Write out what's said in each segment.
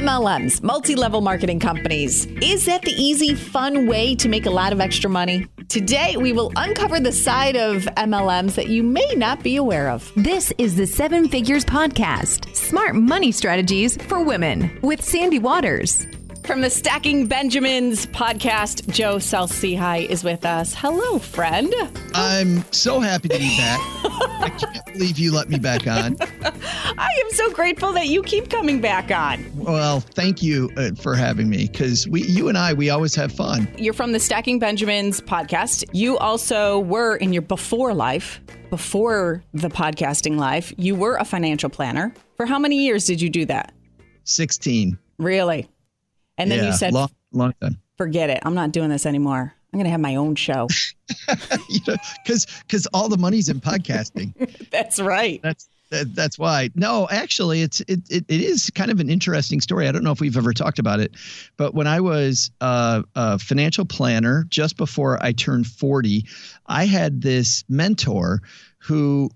MLMs, multi level marketing companies. Is that the easy, fun way to make a lot of extra money? Today, we will uncover the side of MLMs that you may not be aware of. This is the Seven Figures Podcast Smart Money Strategies for Women with Sandy Waters. From the Stacking Benjamins podcast, Joe Saul-Sehy is with us. Hello, friend. I'm so happy to be back. I can't believe you let me back on. I am so grateful that you keep coming back on. Well, thank you uh, for having me because we, you and I, we always have fun. You're from the Stacking Benjamins podcast. You also were in your before life, before the podcasting life, you were a financial planner. For how many years did you do that? 16. Really? And then yeah, you said, long, long time. forget it. I'm not doing this anymore. I'm going to have my own show. you know, because because all the money's in podcasting. That's right. That's that, that's why. No, actually, it's it, it it is kind of an interesting story. I don't know if we've ever talked about it, but when I was uh, a financial planner just before I turned 40, I had this mentor who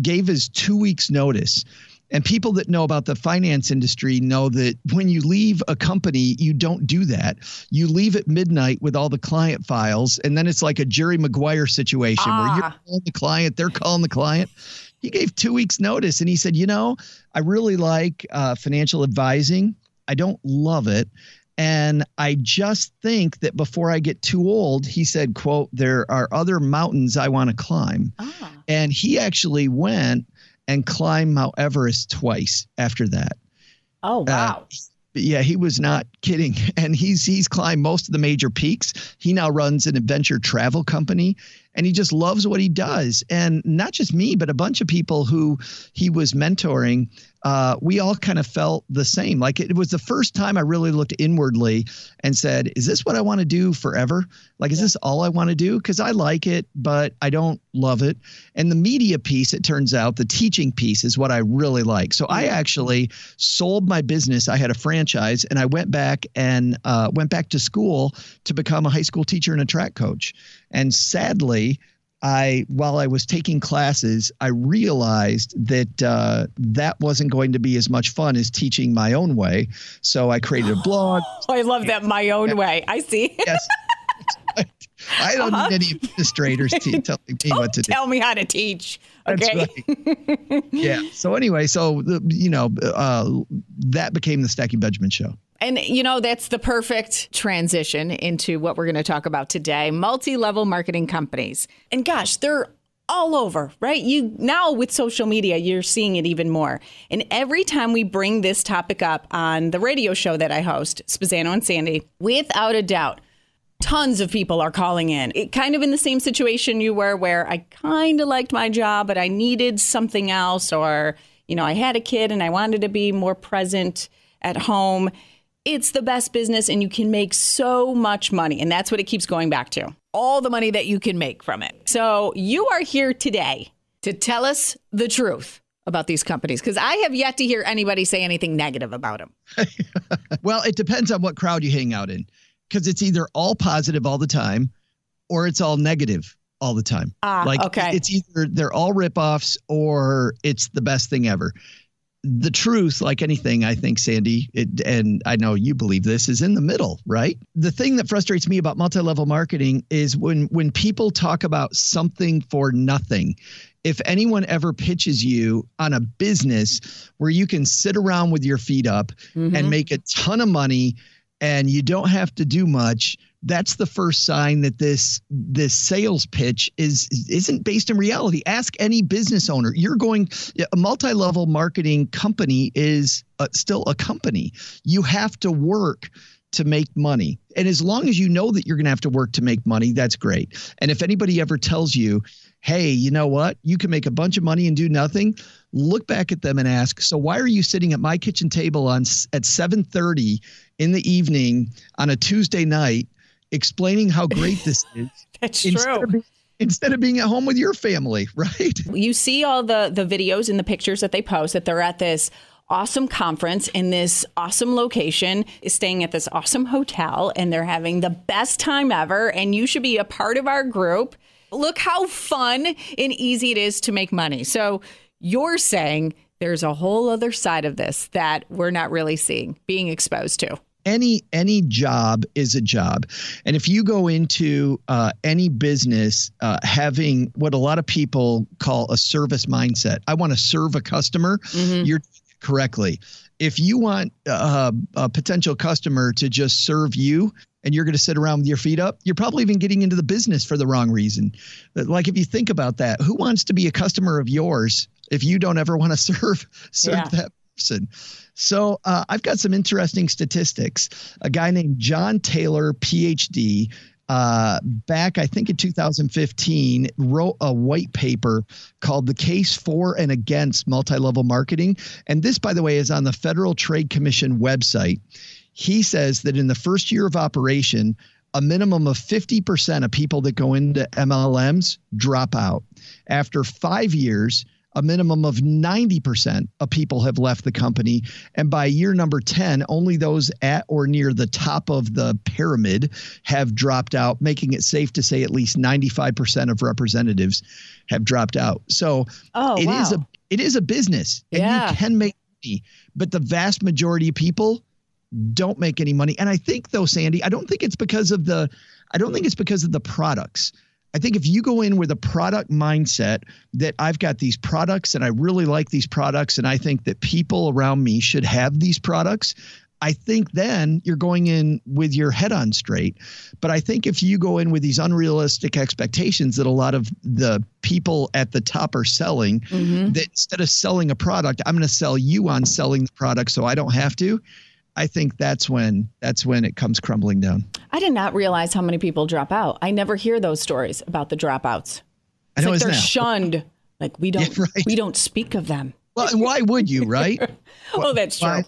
gave his two weeks notice and people that know about the finance industry know that when you leave a company, you don't do that. You leave at midnight with all the client files, and then it's like a Jerry Maguire situation ah. where you're ah. calling the client, they're calling the client. He gave two weeks' notice and he said, You know, I really like uh, financial advising. I don't love it. And I just think that before I get too old, he said, quote, there are other mountains I want to climb. Ah. And he actually went and climb Mount Everest twice after that. Oh uh, wow. Uh, yeah, he was not kidding. And he's he's climbed most of the major peaks. He now runs an adventure travel company and he just loves what he does. And not just me, but a bunch of people who he was mentoring uh, we all kind of felt the same. Like it was the first time I really looked inwardly and said, "Is this what I want to do forever? Like, is yeah. this all I want to do? Because I like it, but I don't love it." And the media piece, it turns out, the teaching piece is what I really like. So I actually sold my business. I had a franchise, and I went back and uh, went back to school to become a high school teacher and a track coach. And sadly, I while I was taking classes, I realized that uh, that wasn't going to be as much fun as teaching my own way. So I created a blog. Oh, I love that my own way. I see. yes. I don't uh-huh. need any administrators to tell me what to do. Tell me how to teach. Okay. Right. yeah. So anyway, so you know, uh, that became the Stacking Benjamin show. And, you know, that's the perfect transition into what we're going to talk about today multi level marketing companies. And gosh, they're all over, right? You now with social media, you're seeing it even more. And every time we bring this topic up on the radio show that I host, Spazzano and Sandy, without a doubt, tons of people are calling in. It kind of in the same situation you were where I kind of liked my job, but I needed something else or, you know, I had a kid and I wanted to be more present at home it's the best business and you can make so much money. And that's what it keeps going back to all the money that you can make from it. So you are here today to tell us the truth about these companies because I have yet to hear anybody say anything negative about them. well, it depends on what crowd you hang out in because it's either all positive all the time or it's all negative all the time. Ah, like okay. it's either they're all ripoffs or it's the best thing ever the truth, like anything, I think, Sandy, it, and I know you believe this, is in the middle, right? The thing that frustrates me about multi-level marketing is when when people talk about something for nothing. If anyone ever pitches you on a business where you can sit around with your feet up mm-hmm. and make a ton of money and you don't have to do much, that's the first sign that this this sales pitch is isn't based in reality. Ask any business owner. You're going a multi-level marketing company is still a company. You have to work to make money. And as long as you know that you're going to have to work to make money that's great. And if anybody ever tells you hey you know what? You can make a bunch of money and do nothing look back at them and ask so why are you sitting at my kitchen table on at 7:30 in the evening on a Tuesday night explaining how great this is. That's true. Of instead of being at home with your family, right? You see all the the videos and the pictures that they post that they're at this awesome conference in this awesome location, is staying at this awesome hotel, and they're having the best time ever. And you should be a part of our group. Look how fun and easy it is to make money. So you're saying there's a whole other side of this that we're not really seeing, being exposed to any any job is a job and if you go into uh, any business uh, having what a lot of people call a service mindset i want to serve a customer mm-hmm. you're correctly if you want uh, a potential customer to just serve you and you're going to sit around with your feet up, you're probably even getting into the business for the wrong reason. Like if you think about that, who wants to be a customer of yours if you don't ever want to serve serve yeah. that person? So uh, I've got some interesting statistics. A guy named John Taylor, PhD, uh, back, I think in 2015, wrote a white paper called The Case for and Against Multi Level Marketing. And this, by the way, is on the Federal Trade Commission website. He says that in the first year of operation, a minimum of 50% of people that go into MLMs drop out. After five years, a minimum of 90% of people have left the company. And by year number 10, only those at or near the top of the pyramid have dropped out, making it safe to say at least 95% of representatives have dropped out. So oh, it wow. is a it is a business and yeah. you can make money, but the vast majority of people don't make any money. And I think though, Sandy, I don't think it's because of the I don't think it's because of the products. I think if you go in with a product mindset that I've got these products and I really like these products and I think that people around me should have these products, I think then you're going in with your head on straight. But I think if you go in with these unrealistic expectations that a lot of the people at the top are selling, mm-hmm. that instead of selling a product, I'm going to sell you on selling the product so I don't have to. I think that's when that's when it comes crumbling down. I did not realize how many people drop out. I never hear those stories about the dropouts. It's I know, like they're now. shunned. Like we don't yeah, right. we don't speak of them. Well, and why would you, right? oh, that's true. Why?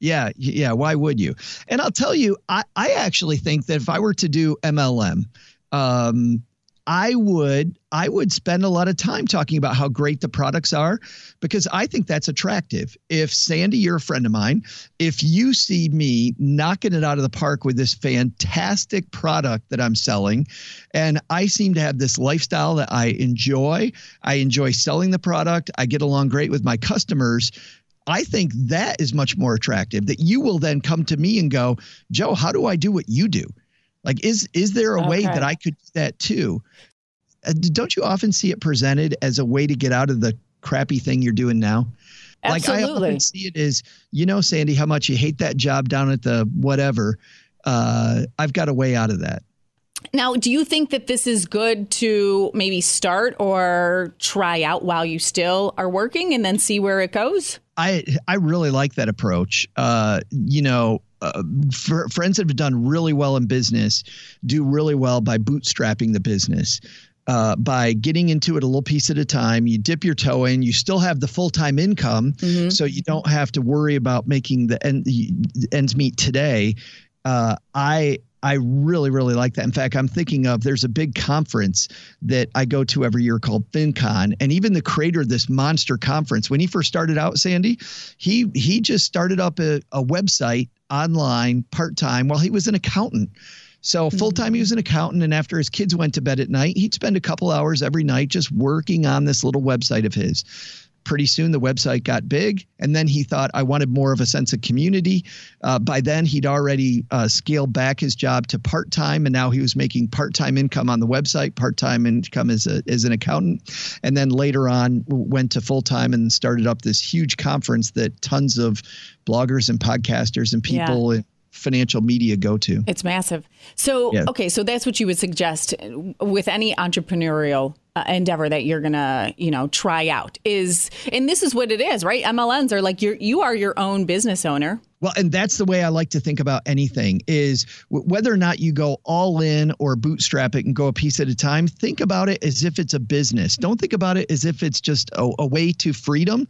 Yeah, yeah. Why would you? And I'll tell you, I, I actually think that if I were to do MLM, um, I would I would spend a lot of time talking about how great the products are because I think that's attractive. If Sandy, you're a friend of mine, if you see me knocking it out of the park with this fantastic product that I'm selling, and I seem to have this lifestyle that I enjoy, I enjoy selling the product, I get along great with my customers. I think that is much more attractive that you will then come to me and go, Joe, how do I do what you do? Like, is is there a okay. way that I could do that too? Uh, don't you often see it presented as a way to get out of the crappy thing you're doing now? Absolutely. Like I often see it as, you know, Sandy, how much you hate that job down at the whatever. Uh, I've got a way out of that. Now, do you think that this is good to maybe start or try out while you still are working and then see where it goes? I I really like that approach. Uh, you know, uh, friends that have done really well in business do really well by bootstrapping the business. Uh, by getting into it a little piece at a time, you dip your toe in. You still have the full time income, mm-hmm. so you don't have to worry about making the, end, the ends meet today. Uh, I I really, really like that. In fact, I'm thinking of there's a big conference that I go to every year called FinCon, and even the creator of this monster conference, when he first started out, Sandy, he he just started up a, a website online part time while he was an accountant. So mm-hmm. full time, he was an accountant, and after his kids went to bed at night, he'd spend a couple hours every night just working on this little website of his pretty soon the website got big and then he thought i wanted more of a sense of community uh, by then he'd already uh, scaled back his job to part-time and now he was making part-time income on the website part-time income as, a, as an accountant and then later on went to full-time and started up this huge conference that tons of bloggers and podcasters and people yeah financial media go to. It's massive. So, yeah. okay, so that's what you would suggest with any entrepreneurial uh, endeavor that you're gonna you know try out is and this is what it is right? MLMs are like you're you are your own business owner. Well and that's the way i like to think about anything is w- whether or not you go all in or bootstrap it and go a piece at a time think about it as if it's a business. Don't think about it as if it's just a, a way to freedom.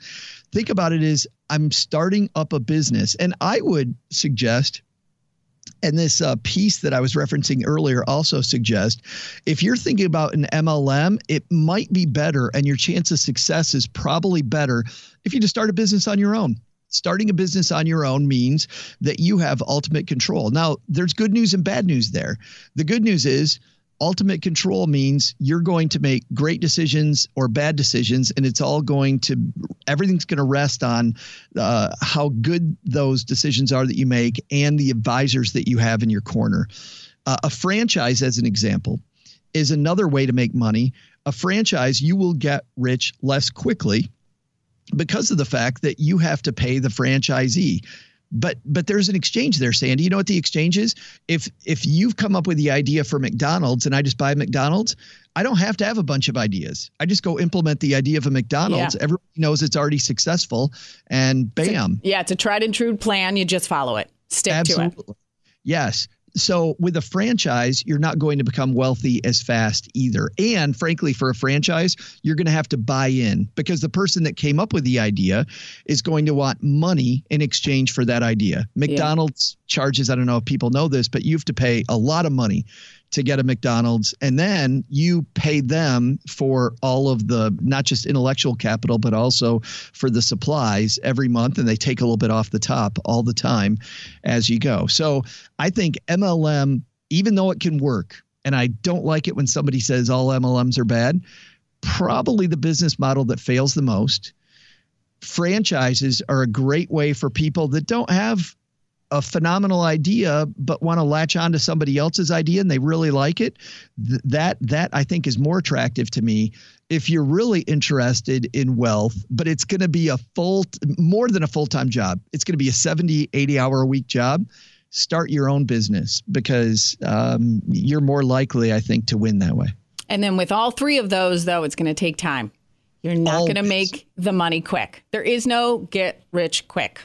Think about it as i'm starting up a business. And i would suggest and this uh, piece that I was referencing earlier also suggests if you're thinking about an MLM, it might be better, and your chance of success is probably better if you just start a business on your own. Starting a business on your own means that you have ultimate control. Now, there's good news and bad news there. The good news is ultimate control means you're going to make great decisions or bad decisions and it's all going to everything's going to rest on uh, how good those decisions are that you make and the advisors that you have in your corner. Uh, a franchise as an example is another way to make money. A franchise you will get rich less quickly because of the fact that you have to pay the franchisee but but there's an exchange there sandy. You know what the exchange is? If if you've come up with the idea for mcdonald's and i just buy mcdonald's i don't have to have a bunch of ideas. I just go implement the idea of a mcdonald's. Yeah. everybody knows it's already successful and bam. Yeah it's a tried and true plan. You just follow it. Stick Absolutely. to it. Yes so with a franchise, you're not going to become wealthy as fast either. And frankly, for a franchise, you're going to have to buy in because the person that came up with the idea is going to want money in exchange for that idea. McDonald's yeah. charges, I don't know if people know this, but you have to pay a lot of money to get a McDonald's, and then you pay them for all of the not just intellectual capital, but also for the supplies every month, and they take a little bit off the top all the time as you go. So I think MLM, even though it can work, and I don't like it when somebody says all MLMs are bad, probably the business model that fails the most. Franchises are a great way for people that don't have a phenomenal idea but want to latch on to somebody else's idea and they really like it th- that that i think is more attractive to me if you're really interested in wealth but it's going to be a full more than a full-time job. It's going to be a 70 80 hour a week job. Start your own business because um, you're more likely i think to win that way. And then with all three of those though it's going to take time. You're not going to make the money quick. There is no get rich quick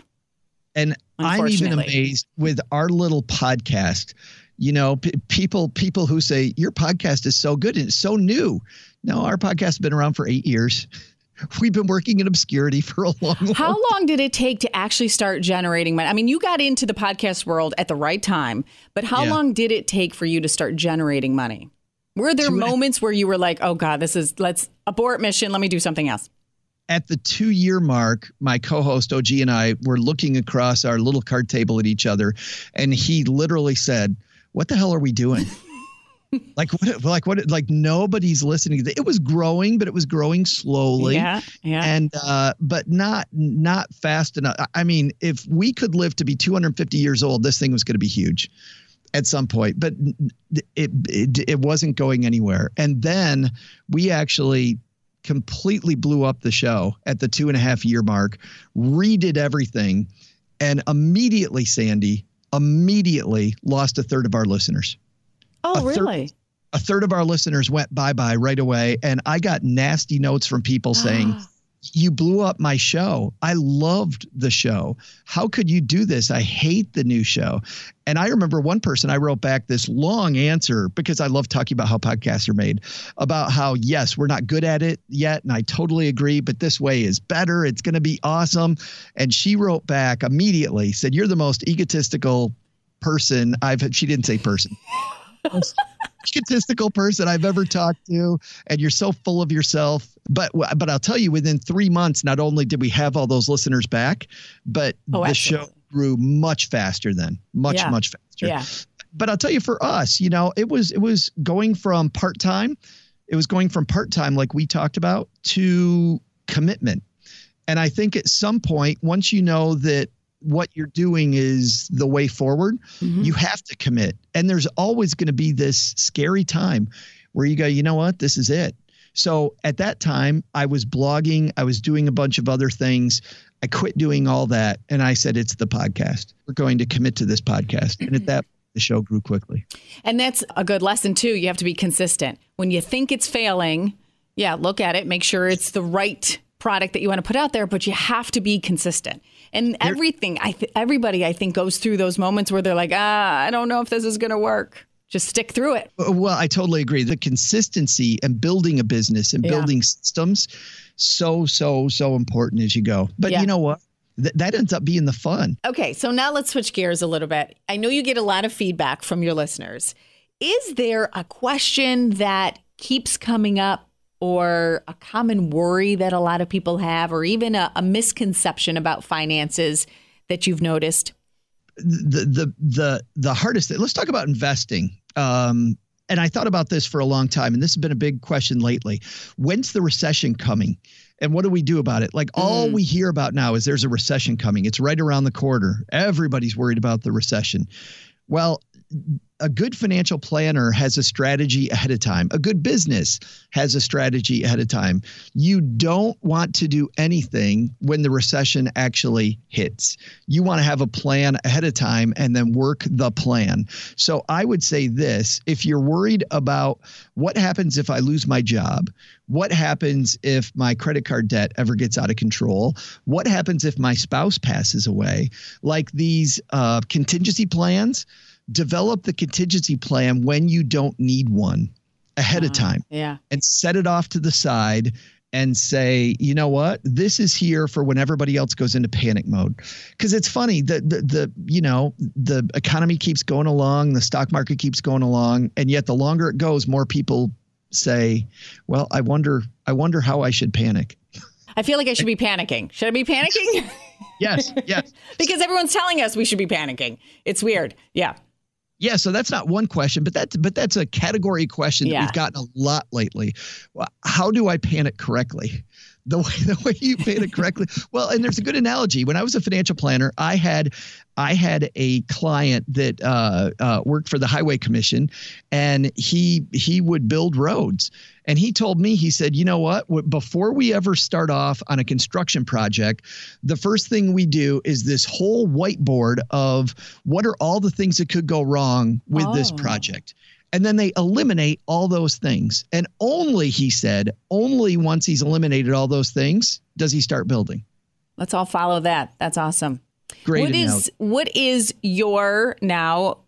and I'm even amazed with our little podcast. You know, p- people people who say your podcast is so good and it's so new. No, our podcast has been around for eight years. We've been working in obscurity for a long, long How long did it take to actually start generating money? I mean, you got into the podcast world at the right time, but how yeah. long did it take for you to start generating money? Were there moments where you were like, "Oh God, this is let's abort mission. Let me do something else." At the two year mark, my co host OG and I were looking across our little card table at each other, and he literally said, What the hell are we doing? like what like what like nobody's listening. It was growing but it was growing slowly. Yeah yeah. And uh but not not fast enough. I mean if we could live to be 250 years old this thing was going to be huge at some point but it, it it wasn't going anywhere. And then we actually completely blew up the show at the two and a half year mark, redid everything, and immediately, Sandy, immediately lost a third of our listeners. Oh, a really? Third, a third of our listeners went bye bye right away. And I got nasty notes from people saying, ah. You blew up my show. I loved the show. How could you do this? I hate the new show. And I remember one person I wrote back this long answer because I love talking about how podcasts are made, about how, yes, we're not good at it yet. And I totally agree, but this way is better. It's going to be awesome. And she wrote back immediately, said, You're the most egotistical person I've, she didn't say person. egotistical person I've ever talked to, and you're so full of yourself. But but I'll tell you, within three months, not only did we have all those listeners back, but oh, the absolutely. show grew much faster then, much yeah. much faster. Yeah. But I'll tell you, for us, you know, it was it was going from part time, it was going from part time, like we talked about, to commitment. And I think at some point, once you know that what you're doing is the way forward, mm-hmm. you have to commit. And there's always going to be this scary time where you go, you know what, this is it. So at that time, I was blogging, I was doing a bunch of other things. I quit doing all that. And I said, it's the podcast. We're going to commit to this podcast. And at that, the show grew quickly. And that's a good lesson, too. You have to be consistent. When you think it's failing, yeah, look at it, make sure it's the right product that you want to put out there, but you have to be consistent. And everything, I th- everybody, I think, goes through those moments where they're like, ah, I don't know if this is going to work. Just stick through it. Uh, well, I totally agree. The consistency and building a business and yeah. building systems, so, so, so important as you go. But yeah. you know what? Th- that ends up being the fun. Okay, so now let's switch gears a little bit. I know you get a lot of feedback from your listeners. Is there a question that keeps coming up or a common worry that a lot of people have, or even a, a misconception about finances that you've noticed? The the the the hardest. Let's talk about investing. Um, and I thought about this for a long time, and this has been a big question lately. When's the recession coming? And what do we do about it? Like all mm. we hear about now is there's a recession coming. It's right around the corner. Everybody's worried about the recession. Well, a good financial planner has a strategy ahead of time. A good business has a strategy ahead of time. You don't want to do anything when the recession actually hits. You want to have a plan ahead of time and then work the plan. So I would say this if you're worried about what happens if I lose my job, what happens if my credit card debt ever gets out of control, what happens if my spouse passes away, like these uh, contingency plans develop the contingency plan when you don't need one ahead uh, of time. Yeah. And set it off to the side and say, you know what, this is here for when everybody else goes into panic mode. Because it's funny that the, the you know the economy keeps going along, the stock market keeps going along, and yet the longer it goes, more people say, well, I wonder, I wonder how I should panic. I feel like I should be panicking. Should I be panicking? yes, yes. because everyone's telling us we should be panicking. It's weird. Yeah. Yeah, so that's not one question, but that's but that's a category question yeah. that we've gotten a lot lately. How do I pan it correctly? The way the way you panic correctly. Well, and there's a good analogy. When I was a financial planner, I had I had a client that uh, uh, worked for the Highway Commission, and he he would build roads. And he told me, he said, you know what? Before we ever start off on a construction project, the first thing we do is this whole whiteboard of what are all the things that could go wrong with oh. this project. And then they eliminate all those things. And only, he said, only once he's eliminated all those things does he start building. Let's all follow that. That's awesome. Great. What is what is your now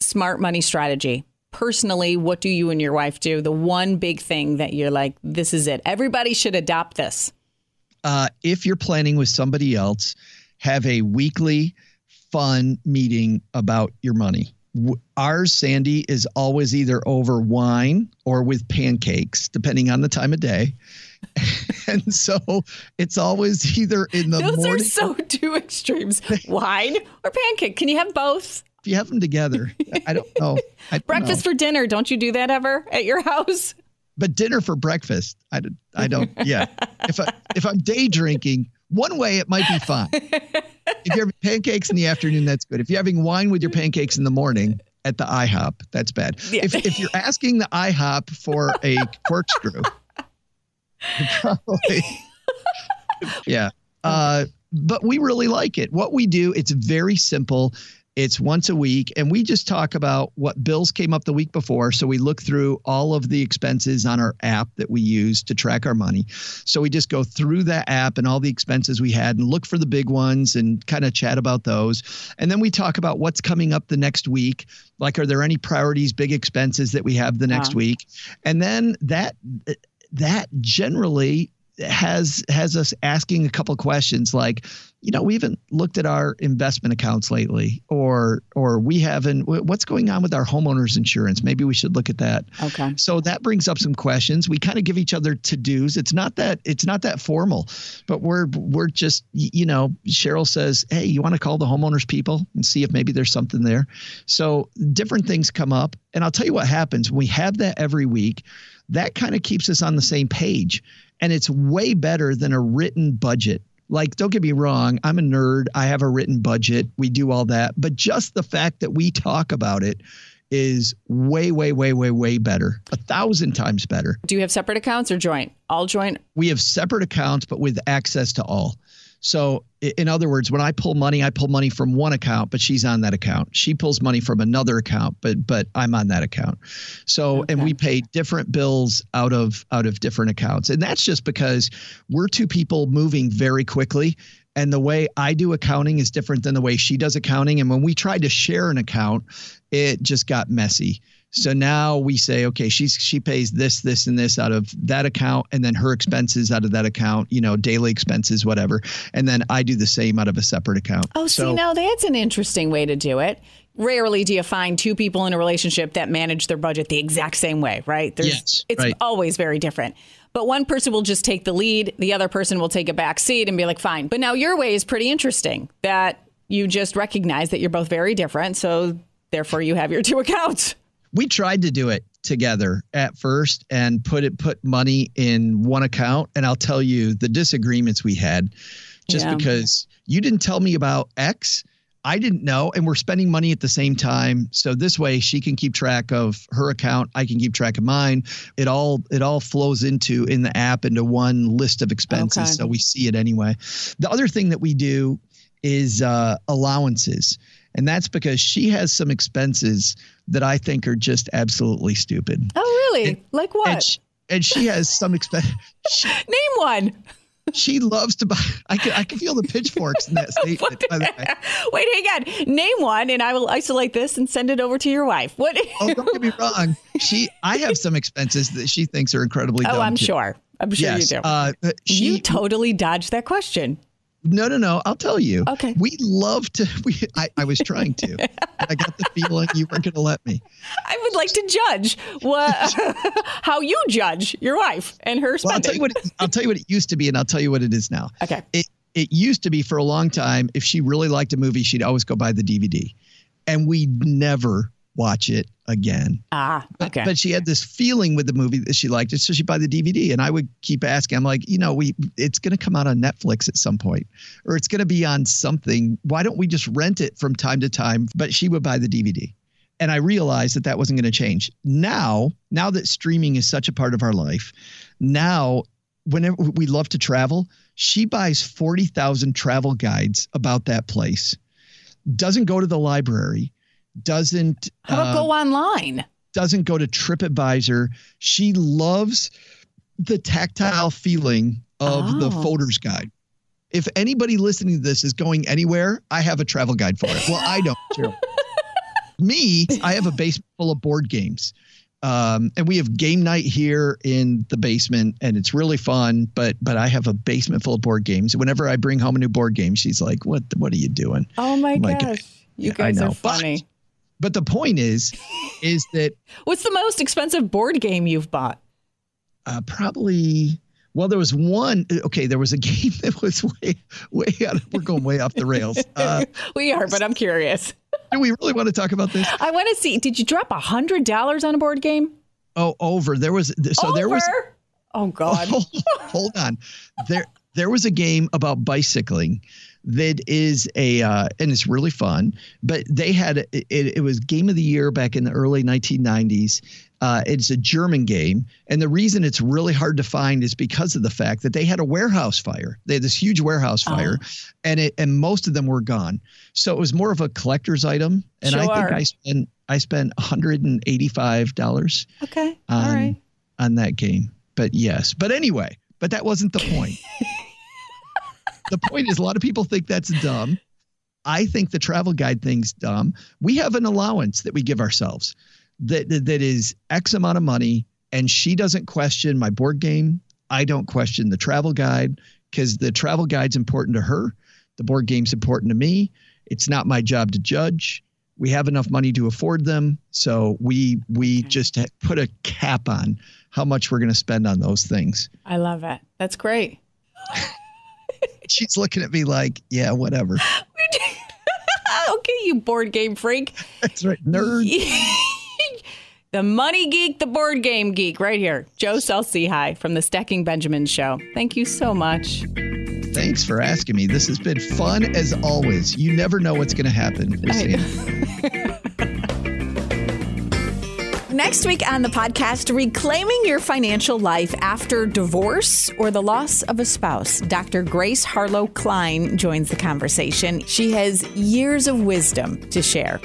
smart money strategy? Personally, what do you and your wife do? The one big thing that you're like, this is it. Everybody should adopt this. Uh, if you're planning with somebody else, have a weekly fun meeting about your money. Ours, Sandy, is always either over wine or with pancakes, depending on the time of day. and so it's always either in the Those morning. are so two extremes: wine or pancake. Can you have both? If you have them together, I don't know. I don't breakfast know. for dinner. Don't you do that ever at your house? But dinner for breakfast, I, I don't. Yeah, if I if I'm day drinking, one way it might be fine. if you're having pancakes in the afternoon, that's good. If you're having wine with your pancakes in the morning at the IHOP, that's bad. Yeah. If if you're asking the IHOP for a corkscrew Probably. yeah. Uh, but we really like it. What we do, it's very simple. It's once a week, and we just talk about what bills came up the week before. So we look through all of the expenses on our app that we use to track our money. So we just go through that app and all the expenses we had and look for the big ones and kind of chat about those. And then we talk about what's coming up the next week. Like, are there any priorities, big expenses that we have the next week? And then that that generally has has us asking a couple questions like you know we haven't looked at our investment accounts lately or or we haven't what's going on with our homeowners insurance? Maybe we should look at that. Okay. So that brings up some questions. We kind of give each other to do's it's not that it's not that formal but we're we're just you know cheryl says hey you want to call the homeowners people and see if maybe there's something there? So different things come up and i'll tell you what happens. We have that every week that kind of keeps us on the same page. And it's way better than a written budget. Like, don't get me wrong, I'm a nerd. I have a written budget. We do all that. But just the fact that we talk about it is way, way, way, way, way better. A thousand times better. Do you have separate accounts or joint? All joint? We have separate accounts, but with access to all. So, in other words, when I pull money, I pull money from one account, but she's on that account. She pulls money from another account, but but I'm on that account. So, okay. and we pay different bills out of out of different accounts, and that's just because we're two people moving very quickly. And the way I do accounting is different than the way she does accounting. And when we tried to share an account, it just got messy. So now we say, okay, she's she pays this, this, and this out of that account, and then her expenses out of that account, you know, daily expenses, whatever. And then I do the same out of a separate account. Oh, so, see, now that's an interesting way to do it. Rarely do you find two people in a relationship that manage their budget the exact same way, right? There's, yes, it's right. always very different. But one person will just take the lead, the other person will take a back seat and be like, fine. But now your way is pretty interesting that you just recognize that you're both very different. So therefore, you have your two accounts we tried to do it together at first and put it put money in one account. And I'll tell you the disagreements we had just Yeah. because you didn't tell me about X. I didn't know and we're spending money at the same time. So this way she can keep track of her account. I can keep track of mine. It all it all flows into in the app into one list of expenses. Okay. so we see it anyway. The other thing that we do is uh, allowances and that's because she has some expenses that I think are just absolutely stupid. Oh, really? And- like what? And she, and she has some expense. Name one. she loves to buy. I can I can feel the pitchforks in that statement. by the way. Wait, hang on. Name one, and I will isolate this and send it over to your wife. What? Oh, don't get me wrong. She I have some expenses that she thinks are incredibly. oh, I'm too. sure. I'm sure Yes. you do. Uh, she, you totally dodged that question. No, no, no. I'll tell you. Okay. We love to. We. I, I was trying to. I got the feeling you weren't going to let me. I would like to judge what how you judge your wife and her Well, I'll spending. tell you what. It, I'll tell you what it used to be, and I'll tell you what it is now. Okay. It it used to be for a long time. If she really liked a movie, she'd always go buy the DVD, and we'd never watch it again. ah, But, okay. but she had this feeling with the movie that she liked it, so she'd buy the DVD. And I would keep asking, I'm like, you know, we it's going to come out on Netflix at some point, or it's going to be on something. Why don't we just rent it from time to time? But she would buy the DVD. And I realized that that wasn't going to change. Now, now that streaming is such a part of our life, now whenever we love to travel, she buys 40,000 travel guides about that place. Doesn't go to the library, doesn't how about uh, go online? doesn't go to TripAdvisor. She loves the tactile feeling of the Oh. Fodor's guide. If anybody listening to this is going anywhere, I have a travel guide for it. Well, I don't. too. Me, I have a basement full of board games. Um, and we have game night here in the basement, and it's really fun. But but I have a basement full of board games. Whenever I bring home a new board game, she's like, "What What are you doing?" Oh my my gosh. God. You guys are funny. But the point is, is that What's the most expensive board game you've bought? uh, probably well there was one okay there was a game that was way way out of, we're going way off the rails uh, we are, but I'm curious. do we really want to talk about this I want to see. Did you drop a hundred dollars on a board game? oh over there was so there was Over? Oh God. hold, hold on there there was a game about bicycling that is a uh, and it's really fun but they had it, it was game of the year back in the early 1990s uh, it's a german game and the reason it's really hard to find is because of the fact that they had a warehouse fire they had this huge warehouse fire and it and most of them were gone so it was more of a collector's item and i think i spent i spent $185 Okay. on, All right. on that game. But yes, but anyway, but that wasn't the point. the point is, a lot of people think that's dumb. I think the travel guide thing's dumb. We have an allowance that we give ourselves that that, that is X amount of money, and she doesn't question my board game. I don't question the travel guide because the travel guide's important to her. The board game's important to me. It's not my job to judge. We have enough money to afford them, so we we Okay. just put a cap on how much we're going to spend on those things. I love it. That's great. She's looking at me like, "Yeah, whatever." okay, you board game freak. That's right, nerd. the money geek, the board game geek, right here. Joe High from the Stacking Benjamins show. Thank you so much. Thanks for asking me. This has been fun as always. You never know what's going to happen. Next week on the podcast, reclaiming your financial life after divorce or the loss of a spouse. Dr. Grace Harlow Klein joins the conversation. She has years of wisdom to share.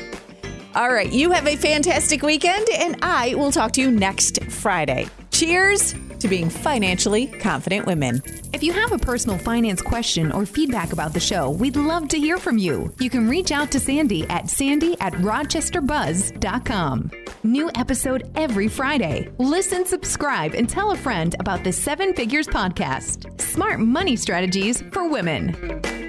All right, you have a fantastic weekend, and I will talk to you next Friday. Cheers to being financially confident women. If you have a personal finance question or feedback about the show, we'd love to hear from you. You can reach out to Sandy at sandy at rochesterbuzz.com. New episode every Friday. Listen, subscribe, and tell a friend about the Seven Figures Podcast. Smart money strategies for women.